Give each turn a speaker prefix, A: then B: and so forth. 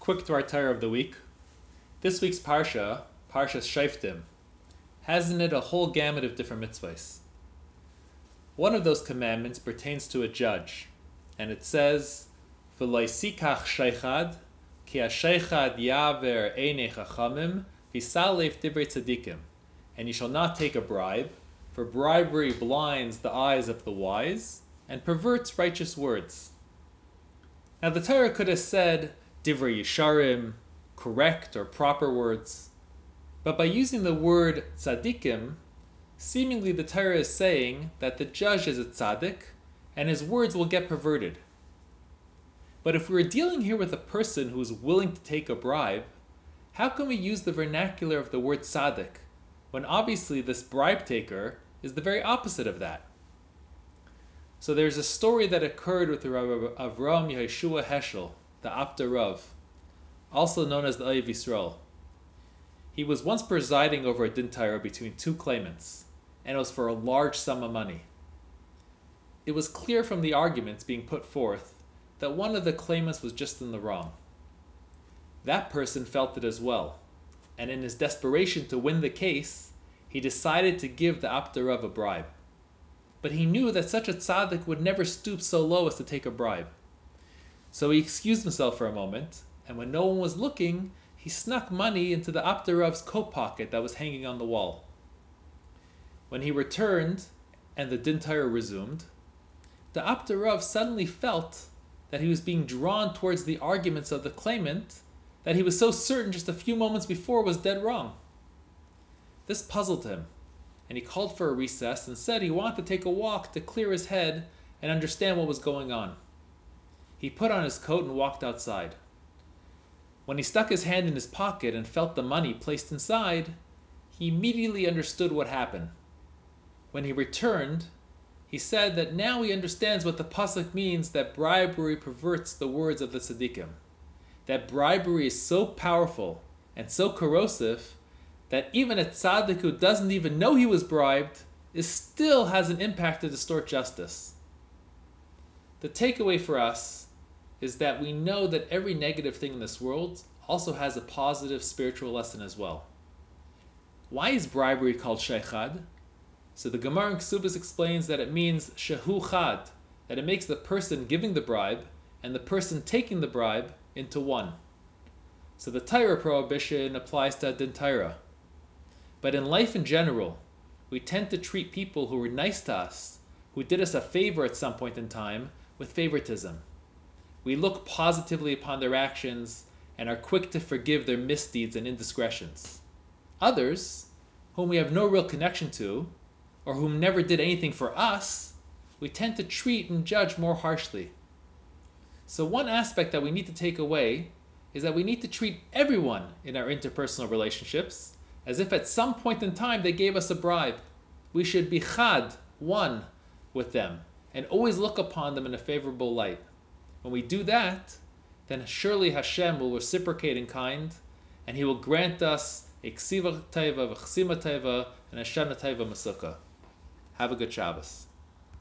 A: Quick to our Torah of the week. This week's Parsha, Parsha Shoftim, has in it a whole gamut of different mitzvahs. One of those commandments pertains to a judge, and it says, V'loisikach sheichad, ki ha-sheichad yaver einei chachamim, v'salef divrei tzadikim. And you shall not take a bribe, for bribery blinds the eyes of the wise, and perverts righteous words. Now the Torah could have said, divrei yisharim, correct or proper words. But by using the word tzaddikim, seemingly the Torah is saying that the judge is a tzaddik and his words will get perverted. But if we're dealing here with a person who is willing to take a bribe, how can we use the vernacular of the word tzaddik when obviously this bribe taker is the very opposite of that? So there's a story that occurred with the Rabbi Avram Yeshua Heschel, the Apter Rav, also known as the Ohev Yisrael. He was once presiding over a din between two claimants, and it was for a large sum of money. It was clear from the arguments being put forth that one of the claimants was just in the wrong. That person felt it as well, and in his desperation to win the case, he decided to give the Apter a bribe. But he knew that such a tzaddik would never stoop so low as to take a bribe. So he excused himself for a moment, and when no one was looking, he snuck money into the Apter coat pocket that was hanging on the wall. When he returned and the din resumed, the Apter suddenly felt that he was being drawn towards the arguments of the claimant that he was so certain just a few moments before was dead wrong. This puzzled him, and he called for a recess and said he wanted to take a walk to clear his head and understand what was going on. He put on his coat and walked outside. When he stuck his hand in his pocket and felt the money placed inside, he immediately understood what happened. When he returned, he said that now he understands what the pasuk means that bribery perverts the words of the tzaddikim. That bribery is so powerful and so corrosive that even a tzaddik who doesn't even know he was bribed still has an impact to distort justice. The takeaway for us is that we know that every negative thing in this world also has a positive spiritual lesson as well. Why is bribery called sheichad? So the Gemara in Ksubis explains that it means shehu chad, that it makes the person giving the bribe and the person taking the bribe into one. So the Torah prohibition applies to din Torah. But in life in general, we tend to treat people who were nice to us, who did us a favor at some point in time, with favoritism. We look positively upon their actions and are quick to forgive their misdeeds and indiscretions. Others, whom we have no real connection to, or whom never did anything for us, we tend to treat and judge more harshly. So, one aspect that we need to take away is that we need to treat everyone in our interpersonal relationships as if at some point in time they gave us a bribe. We should be chad, one, with them, and always look upon them in a favorable light. When we do that, then surely Hashem will reciprocate in kind, and He will grant us a ksiva taiva, v'chsima taiva, and a shana taiva. Have a good Shabbos.